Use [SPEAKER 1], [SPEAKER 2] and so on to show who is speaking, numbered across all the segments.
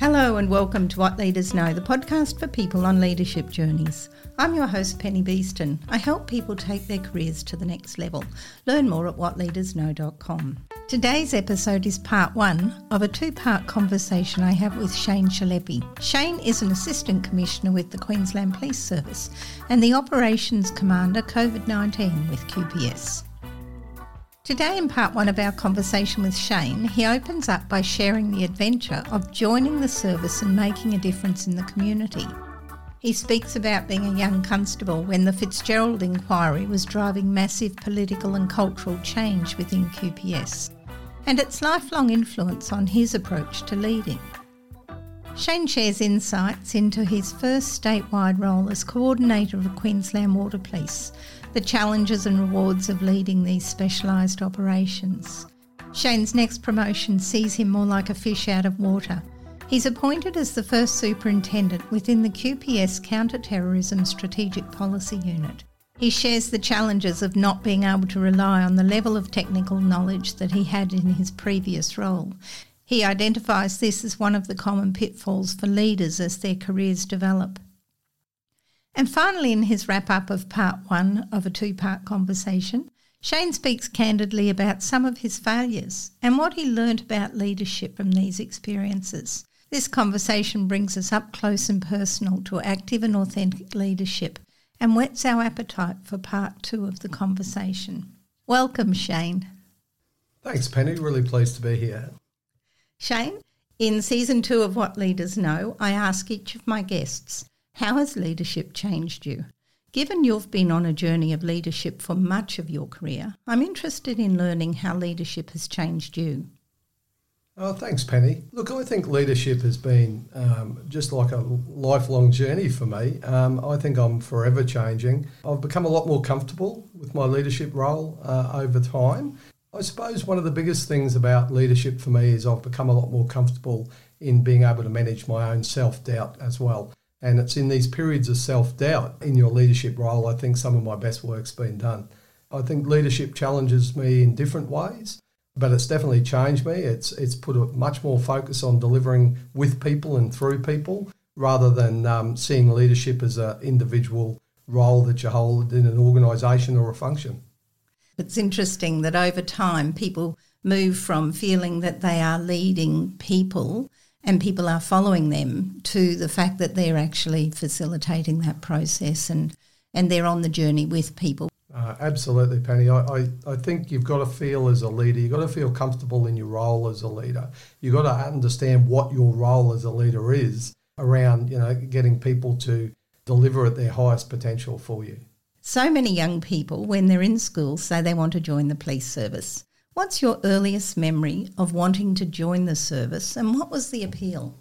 [SPEAKER 1] Hello and welcome to What Leaders Know, the podcast for people on leadership journeys. I'm your host, Penny Beeston. I help people take their careers to the next level. Learn more at whatleadersknow.com. Today's episode is part one of a two part conversation I have with Shane Chelepy. Shane is an Assistant Commissioner with the Queensland Police Service and the Operations Commander COVID 19 with QPS. Today, in part one of our conversation with Shane, he opens up by sharing the adventure of joining the service and making a difference in the community. He speaks about being a young constable when the Fitzgerald inquiry was driving massive political and cultural change within QPS, and its lifelong influence on his approach to leading. Shane shares insights into his first statewide role as Coordinator of Queensland Water Police the challenges and rewards of leading these specialised operations. Shane's next promotion sees him more like a fish out of water. He's appointed as the first superintendent within the QPS Counter-Terrorism Strategic Policy Unit. He shares the challenges of not being able to rely on the level of technical knowledge that he had in his previous role. He identifies this as one of the common pitfalls for leaders as their careers develop. And finally, in his wrap up of part one of a two part conversation, Shane speaks candidly about some of his failures and what he learned about leadership from these experiences. This conversation brings us up close and personal to active and authentic leadership and whets our appetite for part two of the conversation. Welcome, Shane.
[SPEAKER 2] Thanks, Penny. Really pleased to be here.
[SPEAKER 1] Shane, in season two of What Leaders Know, I ask each of my guests how has leadership changed you? Given you've been on a journey of leadership for much of your career, I'm interested in learning how leadership has changed you.
[SPEAKER 2] Oh, thanks, Penny. Look, I think leadership has been um, just like a lifelong journey for me. Um, I think I'm forever changing. I've become a lot more comfortable with my leadership role uh, over time. I suppose one of the biggest things about leadership for me is I've become a lot more comfortable in being able to manage my own self doubt as well. And it's in these periods of self doubt in your leadership role, I think some of my best work's been done. I think leadership challenges me in different ways, but it's definitely changed me. It's, it's put a much more focus on delivering with people and through people rather than um, seeing leadership as an individual role that you hold in an organisation or a function.
[SPEAKER 1] It's interesting that over time people move from feeling that they are leading people and people are following them to the fact that they're actually facilitating that process and, and they're on the journey with people.
[SPEAKER 2] Uh, absolutely, Penny. I, I, I, think you've got to feel as a leader, you've got to feel comfortable in your role as a leader. You've got to understand what your role as a leader is around, you know, getting people to deliver at their highest potential for you.
[SPEAKER 1] So many young people, when they're in school, say they want to join the police service. What's your earliest memory of wanting to join the service and what was the appeal?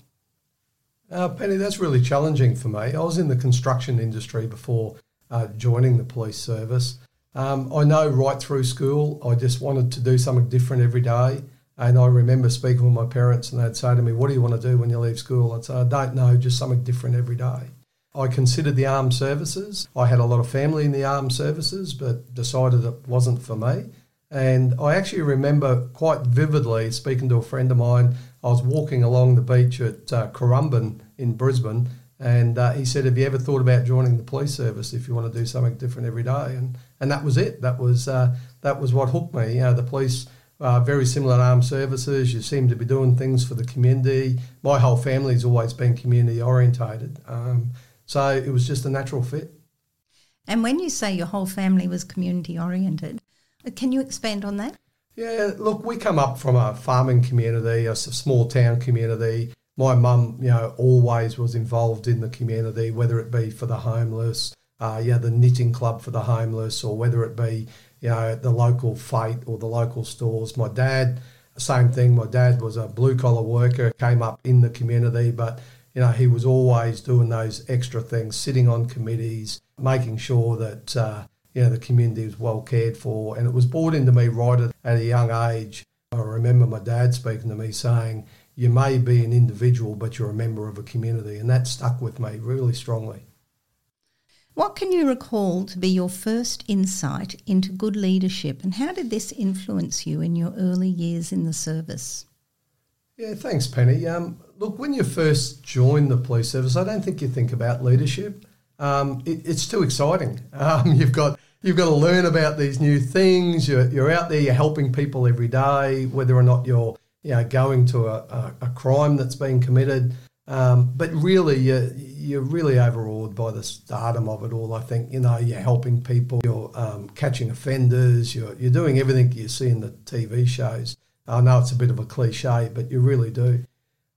[SPEAKER 2] Uh, Penny, that's really challenging for me. I was in the construction industry before uh, joining the police service. Um, I know right through school, I just wanted to do something different every day. And I remember speaking with my parents, and they'd say to me, What do you want to do when you leave school? I'd say, I don't know, just something different every day. I considered the armed services. I had a lot of family in the armed services, but decided it wasn't for me. And I actually remember quite vividly speaking to a friend of mine. I was walking along the beach at uh, Currumbin in Brisbane, and uh, he said, "Have you ever thought about joining the police service if you want to do something different every day?" And and that was it. That was uh, that was what hooked me. You know, the police are very similar to armed services. You seem to be doing things for the community. My whole family's always been community orientated, um, so it was just a natural fit.
[SPEAKER 1] And when you say your whole family was community oriented, can you expand on that?
[SPEAKER 2] Yeah, look, we come up from a farming community, a small town community. My mum, you know, always was involved in the community, whether it be for the homeless, uh, yeah, the knitting club for the homeless, or whether it be, you know, the local fete or the local stores. My dad, same thing. My dad was a blue collar worker, came up in the community, but you know, he was always doing those extra things, sitting on committees, making sure that uh, you know, the community was well cared for. And it was brought into me right at a young age. I remember my dad speaking to me saying, You may be an individual, but you're a member of a community. And that stuck with me really strongly.
[SPEAKER 1] What can you recall to be your first insight into good leadership, and how did this influence you in your early years in the service?
[SPEAKER 2] Yeah, thanks, Penny. Um, look, when you first join the police service, I don't think you think about leadership. Um, it, it's too exciting. Um, you've got you've got to learn about these new things. You're, you're out there, you're helping people every day, whether or not you're you know, going to a, a, a crime that's been committed. Um, but really, you're, you're really overawed by the stardom of it all. I think, you know, you're helping people, you're um, catching offenders, you're, you're doing everything you see in the TV shows. I know it's a bit of a cliche, but you really do.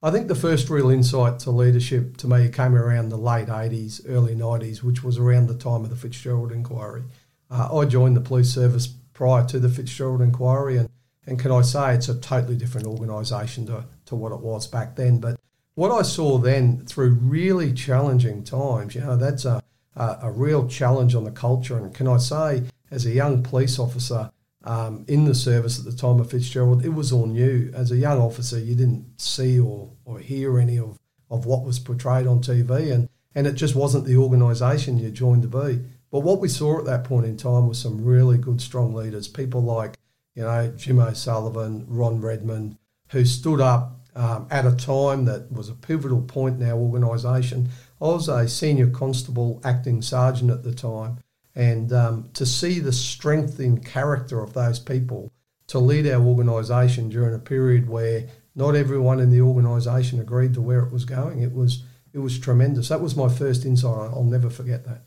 [SPEAKER 2] I think the first real insight to leadership to me came around the late 80s, early 90s, which was around the time of the Fitzgerald inquiry. Uh, I joined the police service prior to the Fitzgerald inquiry, and, and can I say it's a totally different organisation to, to what it was back then. But what I saw then through really challenging times, you know, that's a, a, a real challenge on the culture. And can I say, as a young police officer um, in the service at the time of Fitzgerald, it was all new. As a young officer, you didn't see or, or hear any of, of what was portrayed on TV, and, and it just wasn't the organisation you joined to be. But what we saw at that point in time was some really good, strong leaders, people like, you know, Jim O'Sullivan, Ron Redmond, who stood up um, at a time that was a pivotal point in our organisation. I was a senior constable, acting sergeant at the time, and um, to see the strength in character of those people to lead our organisation during a period where not everyone in the organisation agreed to where it was going, it was it was tremendous. That was my first insight. I'll never forget that.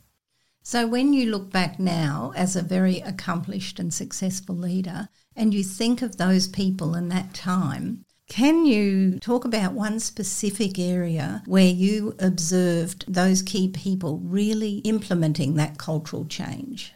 [SPEAKER 1] So, when you look back now as a very accomplished and successful leader, and you think of those people in that time, can you talk about one specific area where you observed those key people really implementing that cultural change?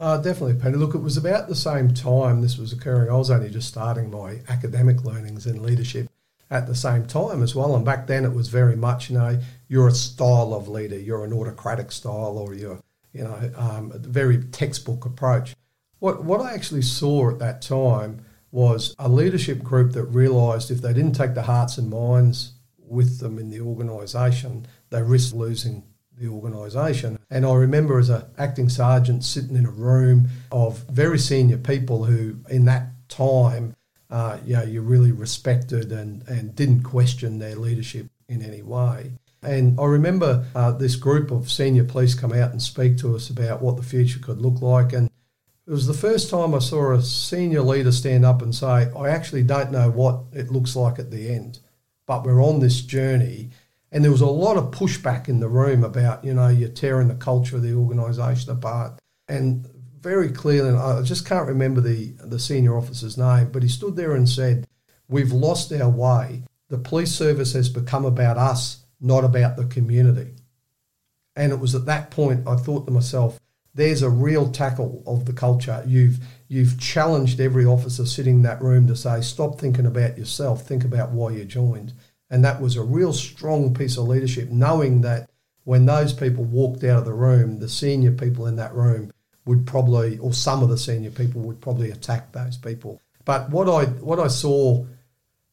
[SPEAKER 2] Uh, definitely, Penny. Look, it was about the same time this was occurring. I was only just starting my academic learnings in leadership at the same time as well. And back then it was very much, you know, you're a style of leader, you're an autocratic style, or you're, you know, um, a very textbook approach. What what I actually saw at that time was a leadership group that realised if they didn't take the hearts and minds with them in the organisation, they risked losing the organisation. And I remember as an acting sergeant sitting in a room of very senior people who, in that time, uh, you know, you really respected and, and didn't question their leadership in any way. And I remember uh, this group of senior police come out and speak to us about what the future could look like. And it was the first time I saw a senior leader stand up and say, I actually don't know what it looks like at the end, but we're on this journey. And there was a lot of pushback in the room about, you know, you're tearing the culture of the organisation apart. And very clearly, I just can't remember the, the senior officer's name, but he stood there and said, We've lost our way. The police service has become about us, not about the community. And it was at that point I thought to myself, there's a real tackle of the culture. You've you've challenged every officer sitting in that room to say, stop thinking about yourself, think about why you joined. And that was a real strong piece of leadership, knowing that when those people walked out of the room, the senior people in that room would probably, or some of the senior people would probably attack those people. But what I what I saw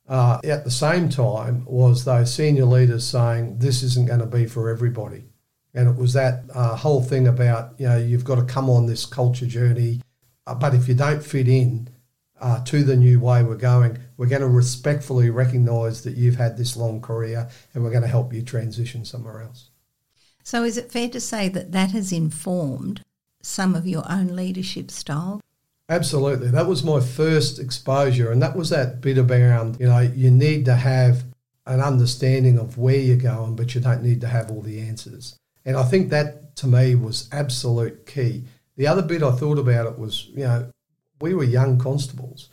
[SPEAKER 2] uh, at the same time was those senior leaders saying this isn't going to be for everybody, and it was that uh, whole thing about you know you've got to come on this culture journey, uh, but if you don't fit in uh, to the new way we're going, we're going to respectfully recognise that you've had this long career, and we're going to help you transition somewhere else.
[SPEAKER 1] So, is it fair to say that that has informed some of your own leadership style?
[SPEAKER 2] Absolutely. That was my first exposure. And that was that bit around, you know, you need to have an understanding of where you're going, but you don't need to have all the answers. And I think that to me was absolute key. The other bit I thought about it was, you know, we were young constables,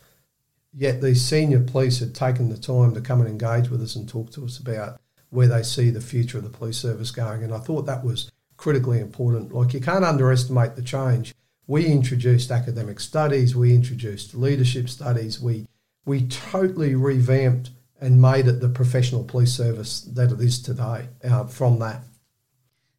[SPEAKER 2] yet these senior police had taken the time to come and engage with us and talk to us about where they see the future of the police service going. And I thought that was critically important. Like you can't underestimate the change. We introduced academic studies, we introduced leadership studies, we we totally revamped and made it the professional police service that it is today uh, from that.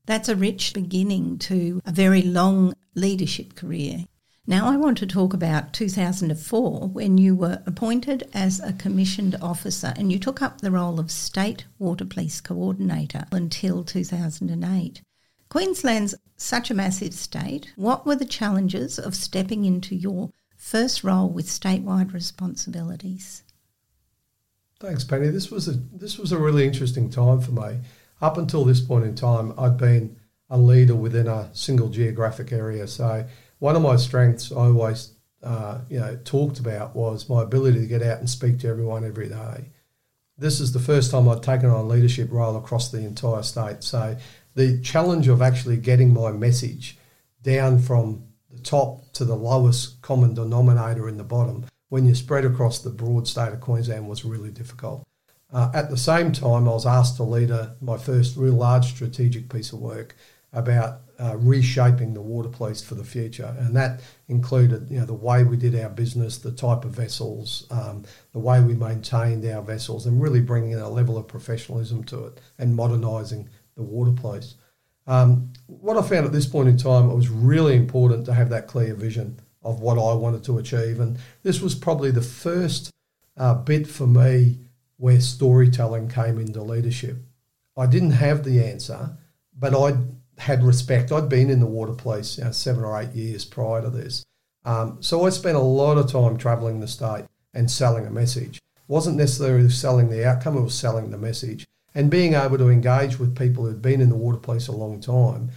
[SPEAKER 1] That's a rich beginning to a very long leadership career. Now, I want to talk about 2004 when you were appointed as a commissioned officer and you took up the role of State Water Police Coordinator until 2008. Queensland's such a massive state. What were the challenges of stepping into your first role with statewide responsibilities?
[SPEAKER 2] Thanks, Penny. This was a this was a really interesting time for me. Up until this point in time, I'd been a leader within a single geographic area. So one of my strengths I always uh, you know talked about was my ability to get out and speak to everyone every day. This is the first time I'd taken on a leadership role across the entire state. So the challenge of actually getting my message down from the top to the lowest common denominator in the bottom when you spread across the broad state of Queensland was really difficult. Uh, at the same time, I was asked to lead a, my first real large strategic piece of work about uh, reshaping the water police for the future, and that included, you know, the way we did our business, the type of vessels, um, the way we maintained our vessels, and really bringing a level of professionalism to it and modernising the water police. Um, what I found at this point in time, it was really important to have that clear vision of what I wanted to achieve. And this was probably the first uh, bit for me where storytelling came into leadership. I didn't have the answer, but I had respect. I'd been in the water police you know, seven or eight years prior to this. Um, so I spent a lot of time travelling the state and selling a message. Wasn't necessarily selling the outcome, it was selling the message. And being able to engage with people who'd been in the water police a long time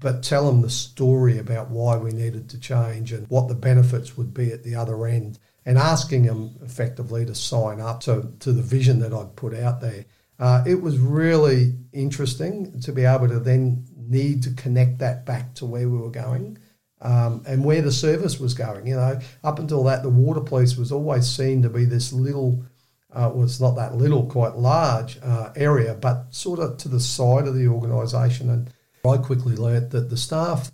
[SPEAKER 2] but tell them the story about why we needed to change and what the benefits would be at the other end, and asking them effectively to sign up to, to the vision that I'd put out there. Uh, it was really interesting to be able to then need to connect that back to where we were going. Um, and where the service was going. You know, up until that, the water police was always seen to be this little, uh, it's not that little, quite large uh, area, but sort of to the side of the organisation. And I quickly learnt that the staff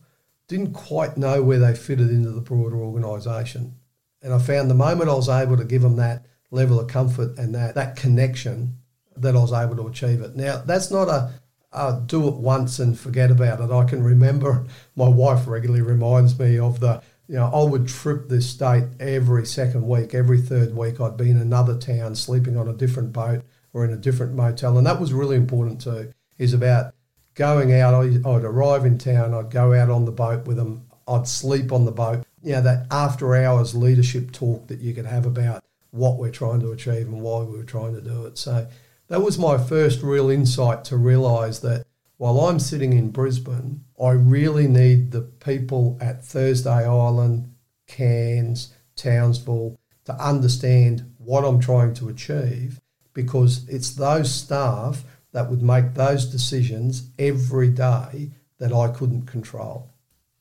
[SPEAKER 2] didn't quite know where they fitted into the broader organisation. And I found the moment I was able to give them that level of comfort and that, that connection, that I was able to achieve it. Now, that's not a, a do it once and forget about it. I can remember my wife regularly reminds me of the, you know, I would trip this state every second week, every third week. I'd be in another town, sleeping on a different boat or in a different motel. And that was really important too, is about going out, I'd arrive in town, I'd go out on the boat with them, I'd sleep on the boat. You know, that after hours leadership talk that you could have about what we're trying to achieve and why we were trying to do it. So that was my first real insight to realise that while I'm sitting in Brisbane, I really need the people at Thursday Island, Cairns, Townsville to understand what I'm trying to achieve because it's those staff that would make those decisions every day that I couldn't control.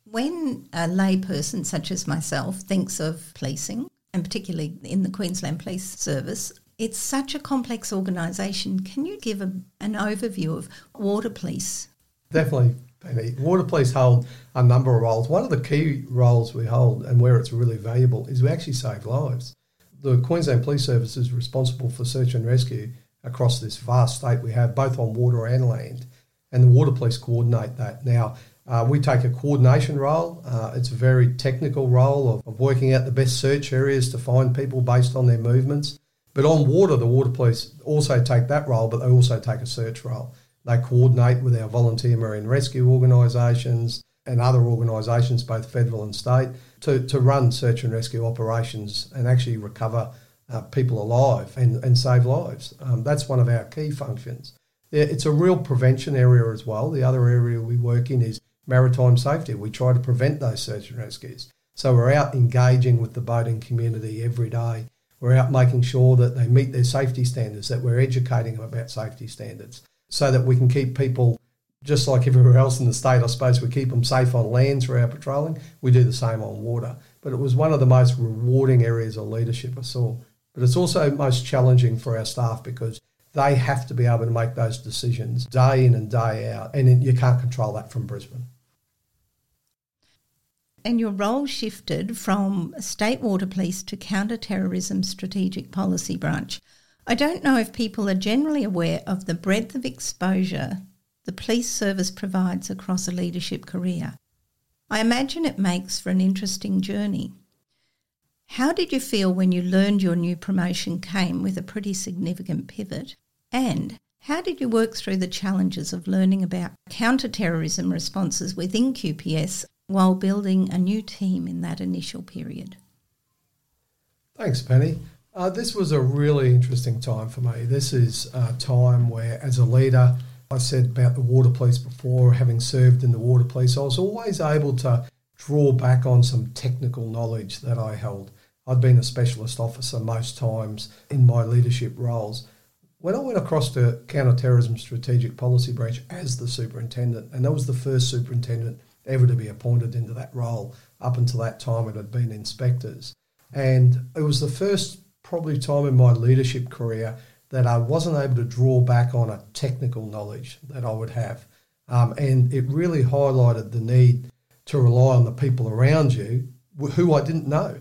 [SPEAKER 1] When a layperson such as myself thinks of policing, and particularly in the Queensland Police Service, it's such a complex organisation. Can you give a, an overview of Water Police?
[SPEAKER 2] Definitely, Penny. Water Police hold a number of roles. One of the key roles we hold and where it's really valuable is we actually save lives. The Queensland Police Service is responsible for search and rescue across this vast state we have, both on water and land. And the water police coordinate that. Now, uh, we take a coordination role. Uh, it's a very technical role of, of, working out the best search areas to find people based on their movements. But on water, the water police also take that role, but they also take a search role. They coordinate with our volunteer marine rescue organisations and other organisations, both federal and state, to, to run search and rescue operations and actually recover uh, people alive and, and save lives. Um, that's one of our key functions. It's a real prevention area as well. The other area we work in is maritime safety. We try to prevent those search and rescues. So we're out engaging with the boating community every day. We're out making sure that they meet their safety standards, that we're educating them about safety standards, so that we can keep people, just like everywhere else in the state, I suppose we keep them safe on land through our patrolling. We do the same on water. But it was one of the most rewarding areas of leadership I saw but it's also most challenging for our staff because they have to be able to make those decisions day in and day out, and you can't control that from Brisbane.
[SPEAKER 1] And your role shifted from State Water Police to Counter-Terrorism Strategic Policy Branch. I don't know if people are generally aware of the breadth of exposure the police service provides across a leadership career. I imagine it makes for an interesting journey. How did you feel when you learned your new promotion came with a pretty significant pivot? And how did you work through the challenges of learning about counter-terrorism responses within QPS while building a new team in that initial period?
[SPEAKER 2] Thanks, Penny. Uh, this was a really interesting time for me. This is a time where, as a leader, I said about the water police before, having served in the water police, I was always able to draw back on some technical knowledge that I held. I'd been a specialist officer most times in my leadership roles. When I went across to Counterterrorism Strategic Policy Branch as the superintendent, and that was the first superintendent ever to be appointed into that role, up until that time it had been inspectors. And it was the first probably time in my leadership career that I wasn't able to draw back on a technical knowledge that I would have. Um, and it really highlighted the need to rely on the people around you who I didn't know.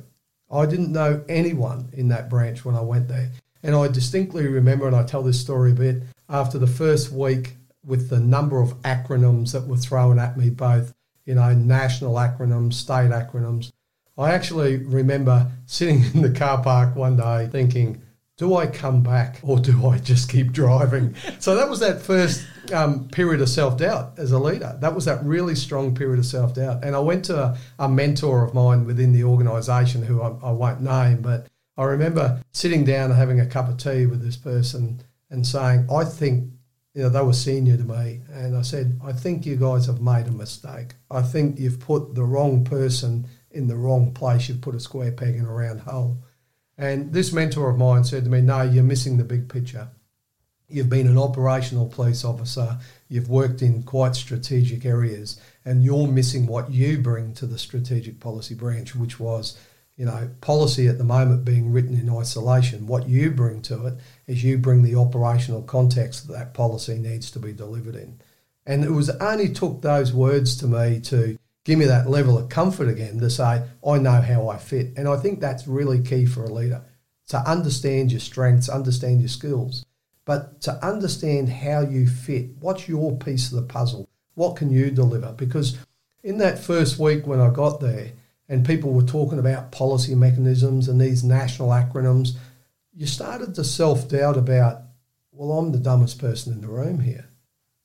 [SPEAKER 2] I didn't know anyone in that branch when I went there. And I distinctly remember, and I tell this story a bit, after the first week with the number of acronyms that were thrown at me, both, you know, national acronyms, state acronyms, I actually remember sitting in the car park one day thinking, do I come back or do I just keep driving? so that was that first um, period of self doubt as a leader. That was that really strong period of self doubt. And I went to a, a, mentor of mine within the organisation who I, I won't name, but I remember sitting down and having a cup of tea with this person and saying, I think, you know, they were senior to me. And I said, I think you guys have made a mistake. I think you've put the wrong person in the wrong place. You've put a square peg in a round hole. And this mentor of mine said to me, No, you're missing the big picture. You've been an operational police officer, you've worked in quite strategic areas, and you're missing what you bring to the strategic policy branch, which was, you know, policy at the moment being written in isolation. What you bring to it is you bring the operational context that that policy needs to be delivered in. And it was only took those words to me to give me that level of comfort again to say, I know how I fit. And I think that's really key for a leader to understand your strengths, understand your skills, but to understand how you fit. What's your piece of the puzzle? What can you deliver? Because in that first week when I got there and people were talking about policy mechanisms and these national acronyms, you started to self doubt about, well, I'm the dumbest person in the room here.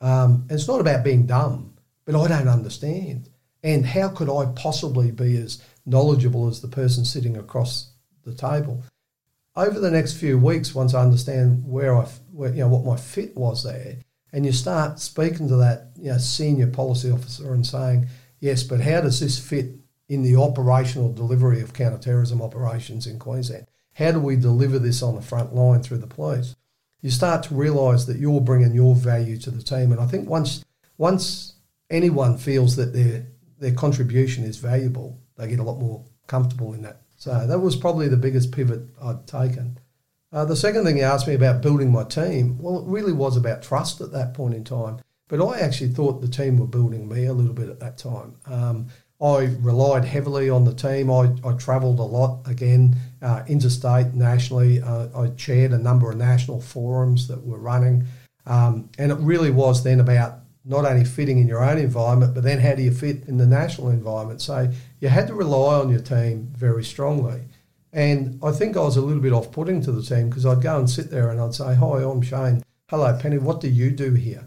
[SPEAKER 2] Um, and it's not about being dumb, but I don't understand. And how could I possibly be as knowledgeable as the person sitting across the table? Over the next few weeks, once I understand where I, where, you know, what my fit was there, and you start speaking to that you know, senior policy officer and saying, yes, but how does this fit in the operational delivery of counterterrorism operations in Queensland? How do we deliver this on the front line through the police? You start to realise that you're bringing your value to the team, and I think once once anyone feels that they're their contribution is valuable, they get a lot more comfortable in that. So that was probably the biggest pivot I'd taken. Uh, the second thing you asked me about building my team, well, it really was about trust at that point in time. But I actually thought the team were building me a little bit at that time. Um, I relied heavily on the team. I, I travelled a lot again, uh, interstate, nationally. Uh, I chaired a number of national forums that were running. Um, and it really was then about not only fitting in your own environment, but then how do you fit in the national environment? So you had to rely on your team very strongly. And I think I was a little bit off putting to the team because I'd go and sit there and I'd say, Hi, I'm Shane. Hello, Penny, what do you do here?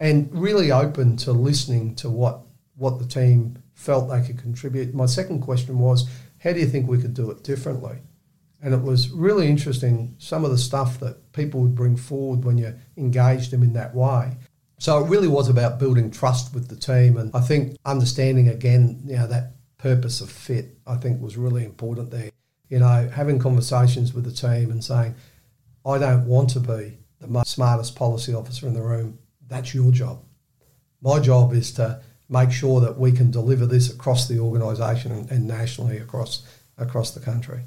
[SPEAKER 2] And really open to listening to what, what the team felt they could contribute. My second question was, How do you think we could do it differently? And it was really interesting some of the stuff that people would bring forward when you engaged them in that way. So it really was about building trust with the team, and I think understanding again, you know, that purpose of fit, I think was really important there. You know, having conversations with the team and saying, I don't want to be the smartest policy officer in the room. That's your job. My job is to make sure that we can deliver this across the organisation and, nationally across across the country.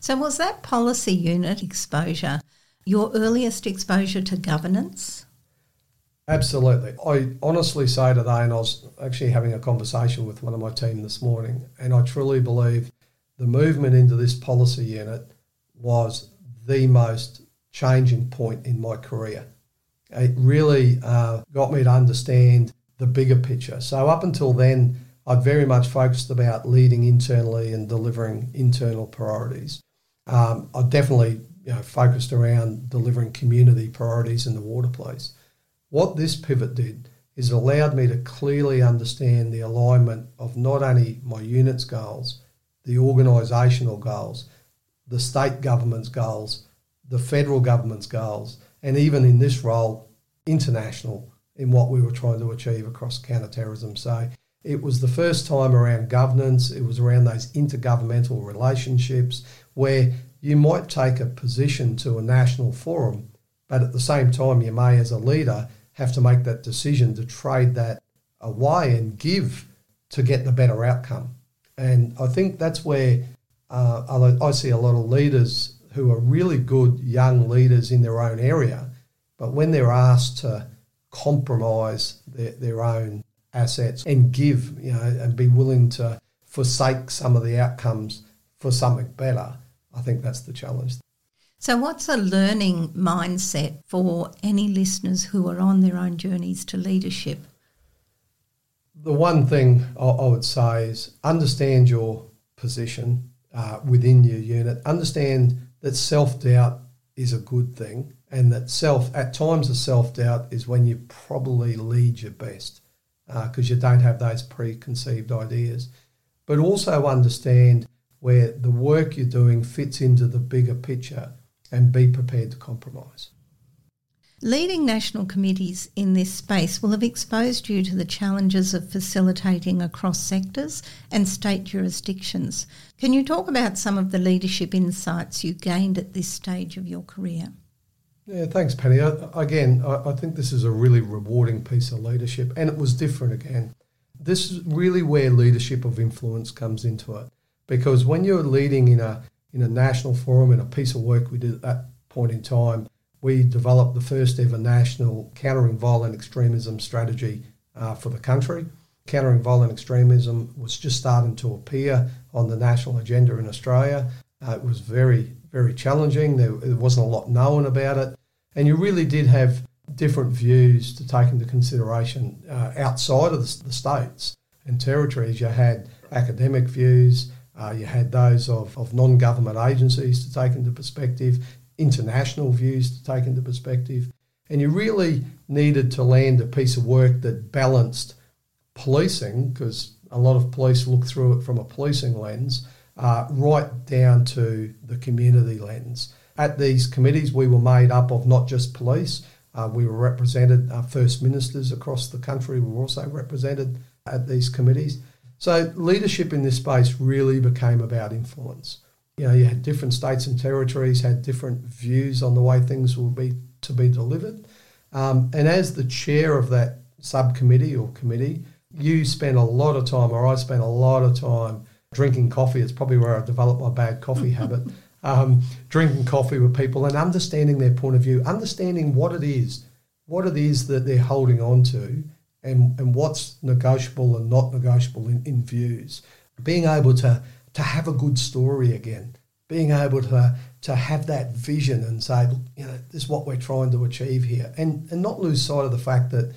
[SPEAKER 1] So, was that policy unit exposure your earliest exposure to governance?
[SPEAKER 2] Absolutely. I honestly say today, and I was actually having a conversation with one of my team this morning, and I truly believe the movement into this policy unit was the most changing point in my career. It really uh, got me to understand the bigger picture. So, up until then, I'd very much focused about leading internally and delivering internal priorities. Um, I definitely you know, focused around delivering community priorities in the water police. What this pivot did is allowed me to clearly understand the alignment of not only my unit's goals, the organisational goals, the state government's goals, the federal government's goals, and even in this role, international in what we were trying to achieve across counterterrorism. So it was the first time around governance, it was around those intergovernmental relationships where you might take a position to a national forum, but at the same time, you may, as a leader, have to make that decision to trade that away and give to get the better outcome. And I think that's where uh, I see a lot of leaders who are really good young leaders in their own area, but when they're asked to compromise their, their own assets and give, you know, and be willing to forsake some of the outcomes for something better, I think that's the challenge.
[SPEAKER 1] So, what's a learning mindset for any listeners who are on their own journeys to leadership?
[SPEAKER 2] The one thing I would say is understand your position uh, within your unit, understand that self doubt is a good thing, and that self, at times, the self doubt is when you probably lead your best because uh, you don't have those preconceived ideas. But also understand where the work you're doing fits into the bigger picture and be prepared to compromise.
[SPEAKER 1] Leading national committees in this space will have exposed you to the challenges of facilitating across sectors and state jurisdictions. Can you talk about some of the leadership insights you gained at this stage of your career?
[SPEAKER 2] Yeah, thanks, Penny. I, again, I, I, think this is a really rewarding piece of leadership, and it was different again. This is really where leadership of influence comes into it, because when you're leading in a in a national forum in a piece of work we did at that point in time, we developed the first ever national countering violent extremism strategy uh, for the country. Countering violent extremism was just starting to appear on the national agenda in Australia. Uh, it was very very challenging. There, there wasn't a lot known about it. And you really did have different views to take into consideration uh, outside of the, the, states and territories. You had academic views, uh, you had those of, of non government agencies to take into perspective, international views to take into perspective. And you really needed to land a piece of work that balanced policing, because a lot of police look through it from a policing lens, uh, right down to the community lens. At these committees, we were made up of not just police, uh, we were represented, uh, first ministers across the country were also represented at these committees. So leadership in this space really became about influence. You know, you had different states and territories had different views on the way things will be to be delivered. Um, and as the chair of that subcommittee or committee, you spent a lot of time, or I spent a lot of time drinking coffee. It's probably where I developed my bad coffee habit. Um, drinking coffee with people and understanding their point of view, understanding what it is, what it is that they're holding on to, and, and what's negotiable and not negotiable in, in views. Being able to, to have a good story again, being able to, to have that vision and say, you know, this is what we're trying to achieve here, and, and not lose sight of the fact that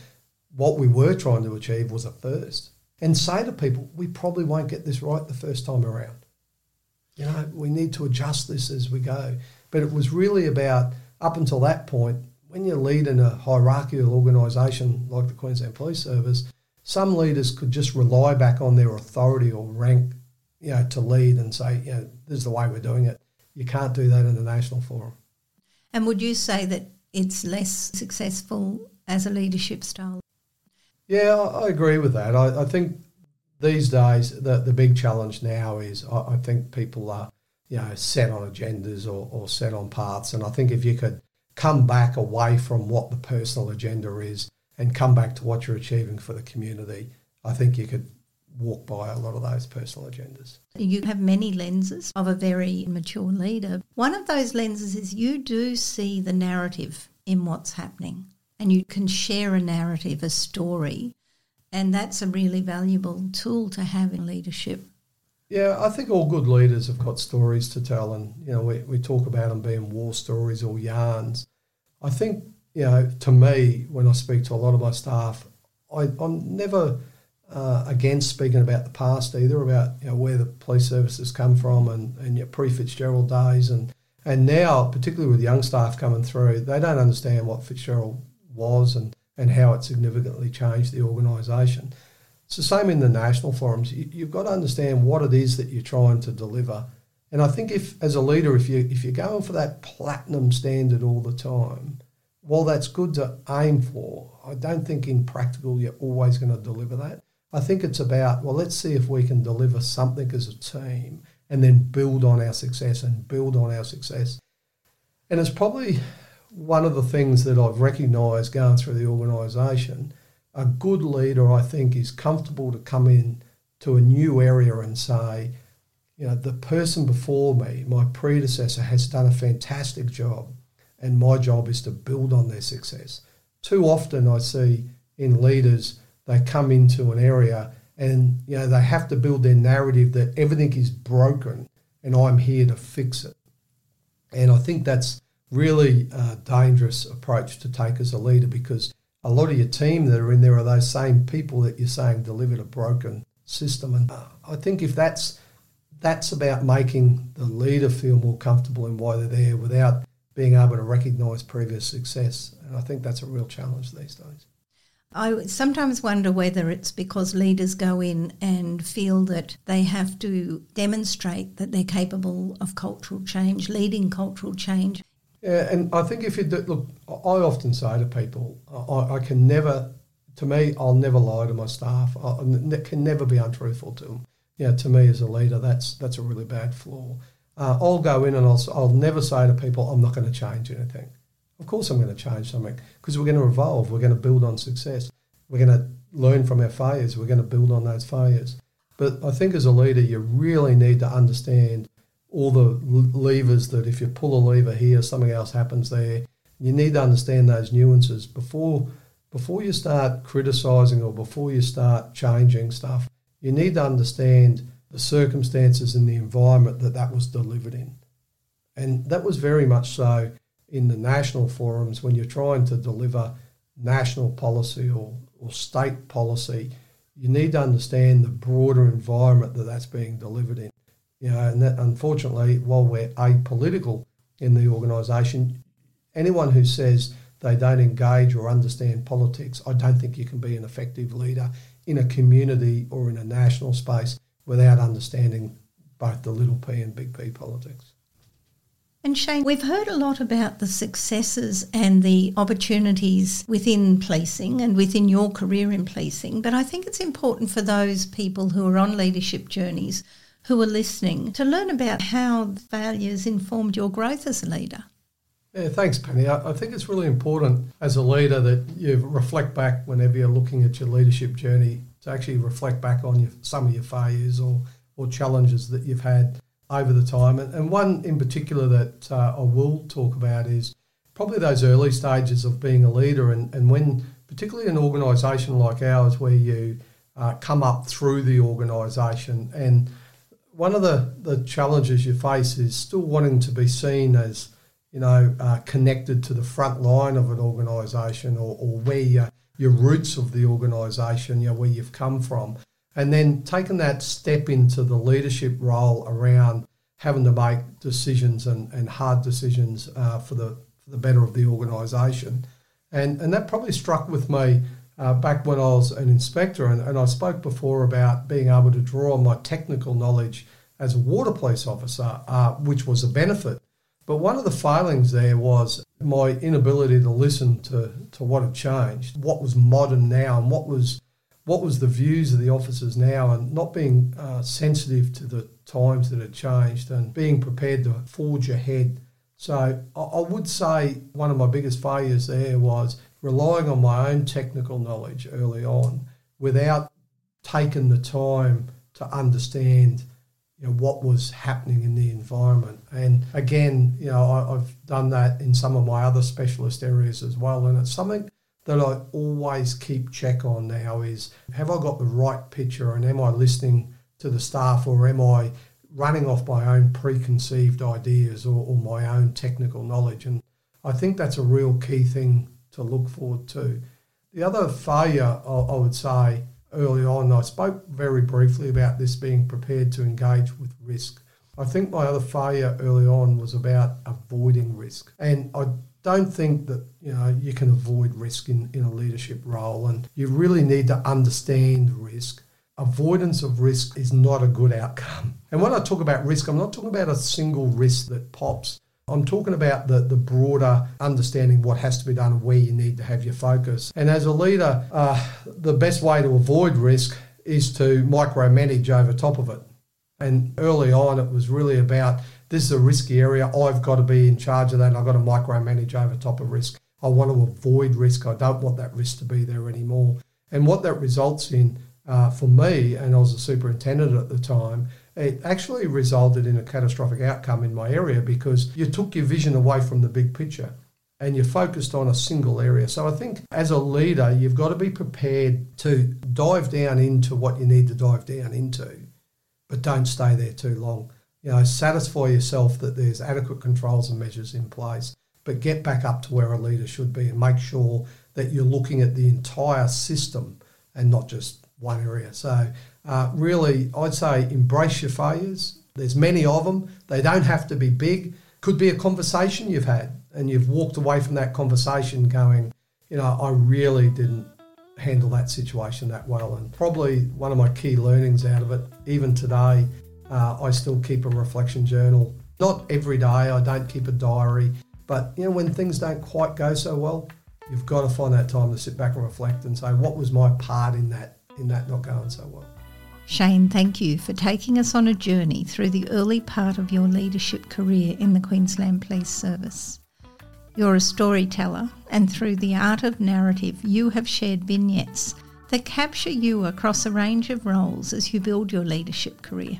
[SPEAKER 2] what we were trying to achieve was a first and say to people, we probably won't get this right the first time around. You know, we need to adjust this as we go. But it was really about, up until that point, when you lead in a hierarchical organisation like the Queensland Police Service, some leaders could just rely back on their authority or rank, you know, to lead and say, you know, this is the way we're doing it. You can't do that in a national forum.
[SPEAKER 1] And would you say that it's less successful as a leadership style?
[SPEAKER 2] Yeah, I, I agree with that. I, I, think these days the, the big challenge now is I, I, think people are you know set on agendas or, or set on paths, and I think if you could come back away from what the personal agenda is and come back to what you're achieving for the community, I think you could walk by a lot of those personal agendas.
[SPEAKER 1] You have many lenses of a very mature leader. One of those lenses is you do see the narrative in what's happening and you can share a narrative, a story, and that's a really valuable tool to have in leadership.
[SPEAKER 2] Yeah, I think all good leaders have got stories to tell, and you know we, we talk about them being war stories or yarns. I think you know to me when I speak to a lot of my staff, I, I'm never uh, against speaking about the past either, about you know where the police services come from and, and your pre Fitzgerald days and and now particularly with young staff coming through, they don't understand what Fitzgerald was and, and how it significantly changed the organisation. It's the same in the national forums. You, have got to understand what it is that you're trying to deliver And I think if, as a leader, if you if you're going for that platinum standard all the time, while that's good to aim for, I don't think in practical you're always going to deliver that. I think it's about well, let's see if we can deliver something as a team, and then build on our success and build on our success. And it's probably one of the things that I've recognised going through the organisation. A good leader, I think, is comfortable to come in to a new area and say, you know, the person before me, my predecessor, has done a fantastic job, and my job is to build on their success. Too often, I see in leaders, they come into an area and you know they have to build their narrative that everything is broken and I'm here to fix it. And I think that's really a dangerous approach to take as a leader because a lot of your team that are in there are those same people that you're saying delivered a broken system. And I think if that's that's about making the leader feel more comfortable in why they're there without being able to recognise previous success. And I think that's a real challenge these days.
[SPEAKER 1] I sometimes wonder whether it's because leaders go in and feel that they have to demonstrate that they're capable of cultural change, leading cultural change.
[SPEAKER 2] Yeah, and I think if you do, look, I often say to people, I, I can never, to me, I'll never lie to my staff. I, I can never be untruthful to them know, to me as a leader, that's that's a really bad flaw. Uh, I'll go in and I'll, I'll never say to people, I'm not going to change anything. Of course, I'm going to change something because we're going to evolve. We're going to build on success. We're going to learn from our failures. We're going to build on those failures. But I think as a leader, you really need to understand all the levers that if you pull a lever here, something else happens there. You need to understand those nuances before before you start criticizing or before you start changing stuff you need to understand the circumstances and the environment that that was delivered in. And that was very much so in the national forums when you're trying to deliver national policy or, or state policy. You need to understand the broader environment that that's being delivered in. You know, and that unfortunately, while we're apolitical in the organisation, anyone who says they don't engage or understand politics, I don't think you can be an effective leader in a community or in a national space without understanding both the little p and big P politics.
[SPEAKER 1] And Shane, we've heard a lot about the successes and the opportunities within policing and within your career in policing, but I think it's important for those people who are on leadership journeys who are listening to learn about how failures informed your growth as a leader.
[SPEAKER 2] Yeah, thanks, Penny. I, I, think it's really important as a leader that you reflect back whenever you're looking at your leadership journey to actually reflect back on your, some of your failures or, or challenges that you've had over the time. And, and one in particular that uh, I will talk about is probably those early stages of being a leader and, and when, particularly an organisation like ours, where you uh, come up through the organisation. And one of the, the challenges you face is still wanting to be seen as you know, uh, connected to the front line of an organisation or, or where your, your roots of the organisation, you know, where you've come from. And then taking that step into the leadership role around having to make decisions and, and hard decisions uh, for, the, for the better of the organisation. And, and that probably struck with me uh, back when I was an inspector. And, and I spoke before about being able to draw on my technical knowledge as a water police officer, uh, which was a benefit but one of the failings there was my inability to listen to, to what had changed, what was modern now, and what was what was the views of the officers now, and not being uh, sensitive to the times that had changed, and being prepared to forge ahead. So I, I would say one of my biggest failures there was relying on my own technical knowledge early on, without taking the time to understand you know, what was happening in the environment. And again, you know, I, have done that in some of my other specialist areas as well. And it's something that I always keep check on now is have I got the right picture and am I listening to the staff or am I running off my own preconceived ideas or, or my own technical knowledge? And I think that's a real key thing to look forward to. The other failure I, I would say early on. I spoke very briefly about this being prepared to engage with risk. I think my other failure early on was about avoiding risk. And I don't think that you know you can avoid risk in, in a leadership role and you really need to understand risk avoidance of risk is not a good outcome. And when I talk about risk, I'm not talking about a single risk that pops. I'm talking about the, the broader understanding what has to be done and where you need to have your focus. And as a leader, uh, the best way to avoid risk is to micromanage over top of it. And early on, it was really about this is a risky area. I've got to be in charge of that. And I've got to micromanage over top of risk. I want to avoid risk. I don't want that risk to be there anymore. And what that results in uh, for me, and I was a superintendent at the time, it actually resulted in a catastrophic outcome in my area because you took your vision away from the big picture and you're focused on a single area. So I think as a leader, you've got to be prepared to dive down into what you need to dive down into, but don't stay there too long. You know, satisfy yourself that there's adequate controls and measures in place, but get back up to where a leader should be and make sure that you're looking at the entire system and not just one area. So, uh, really, I'd say embrace your failures. There's many of them. They don't have to be big. Could be a conversation you've had and you've walked away from that conversation going, you know, I really didn't handle that situation that well. And probably one of my key learnings out of it, even today, uh, I still keep a reflection journal. Not every day, I don't keep a diary, but you know, when things don't quite go so well, you've got to find that time to sit back and reflect and say, what was my part in that in that not going so well?
[SPEAKER 1] Shane, thank you for taking us on a journey through the early part of your leadership career in the Queensland Police Service. You're a storyteller, and through the art of narrative, you have shared vignettes that capture you across a range of roles as you build your leadership career.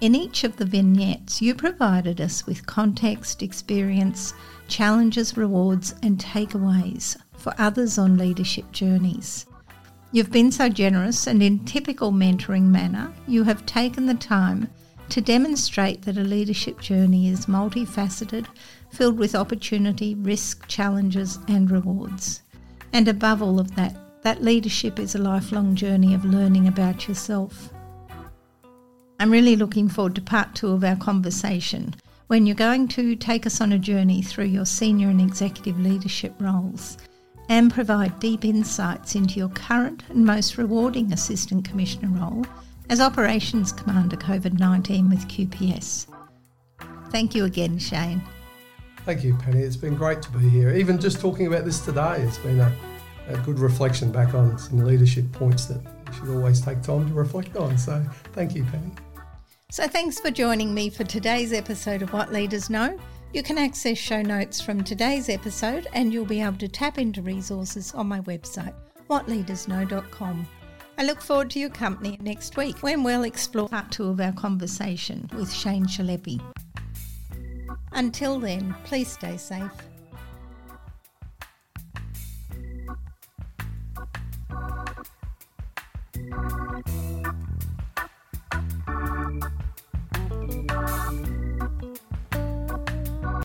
[SPEAKER 1] In each of the vignettes, you provided us with context, experience, challenges, rewards, and takeaways for others on leadership journeys. You've been so generous, and in typical mentoring manner, you have taken the time to demonstrate that a leadership journey is multifaceted, filled with opportunity, risk, challenges, and rewards. And above all of that, that leadership is a lifelong journey of learning about yourself. I'm really looking forward to part two of our conversation when you're going to take us on a journey through your senior and executive leadership roles and provide deep insights into your current and most rewarding Assistant Commissioner role as Operations Commander COVID 19 with QPS. Thank you again, Shane.
[SPEAKER 2] Thank you, Penny. It's been great to be here. Even just talking about this today, it's been a, a good reflection back on some leadership points that you should always take time to reflect on. So, thank you, Penny.
[SPEAKER 1] So, thanks for joining me for today's episode of What Leaders Know. You can access show notes from today's episode and you'll be able to tap into resources on my website, whatleadersknow.com. I look forward to your company next week when we'll explore part two of our conversation with Shane Chelepy. Until then, please stay safe.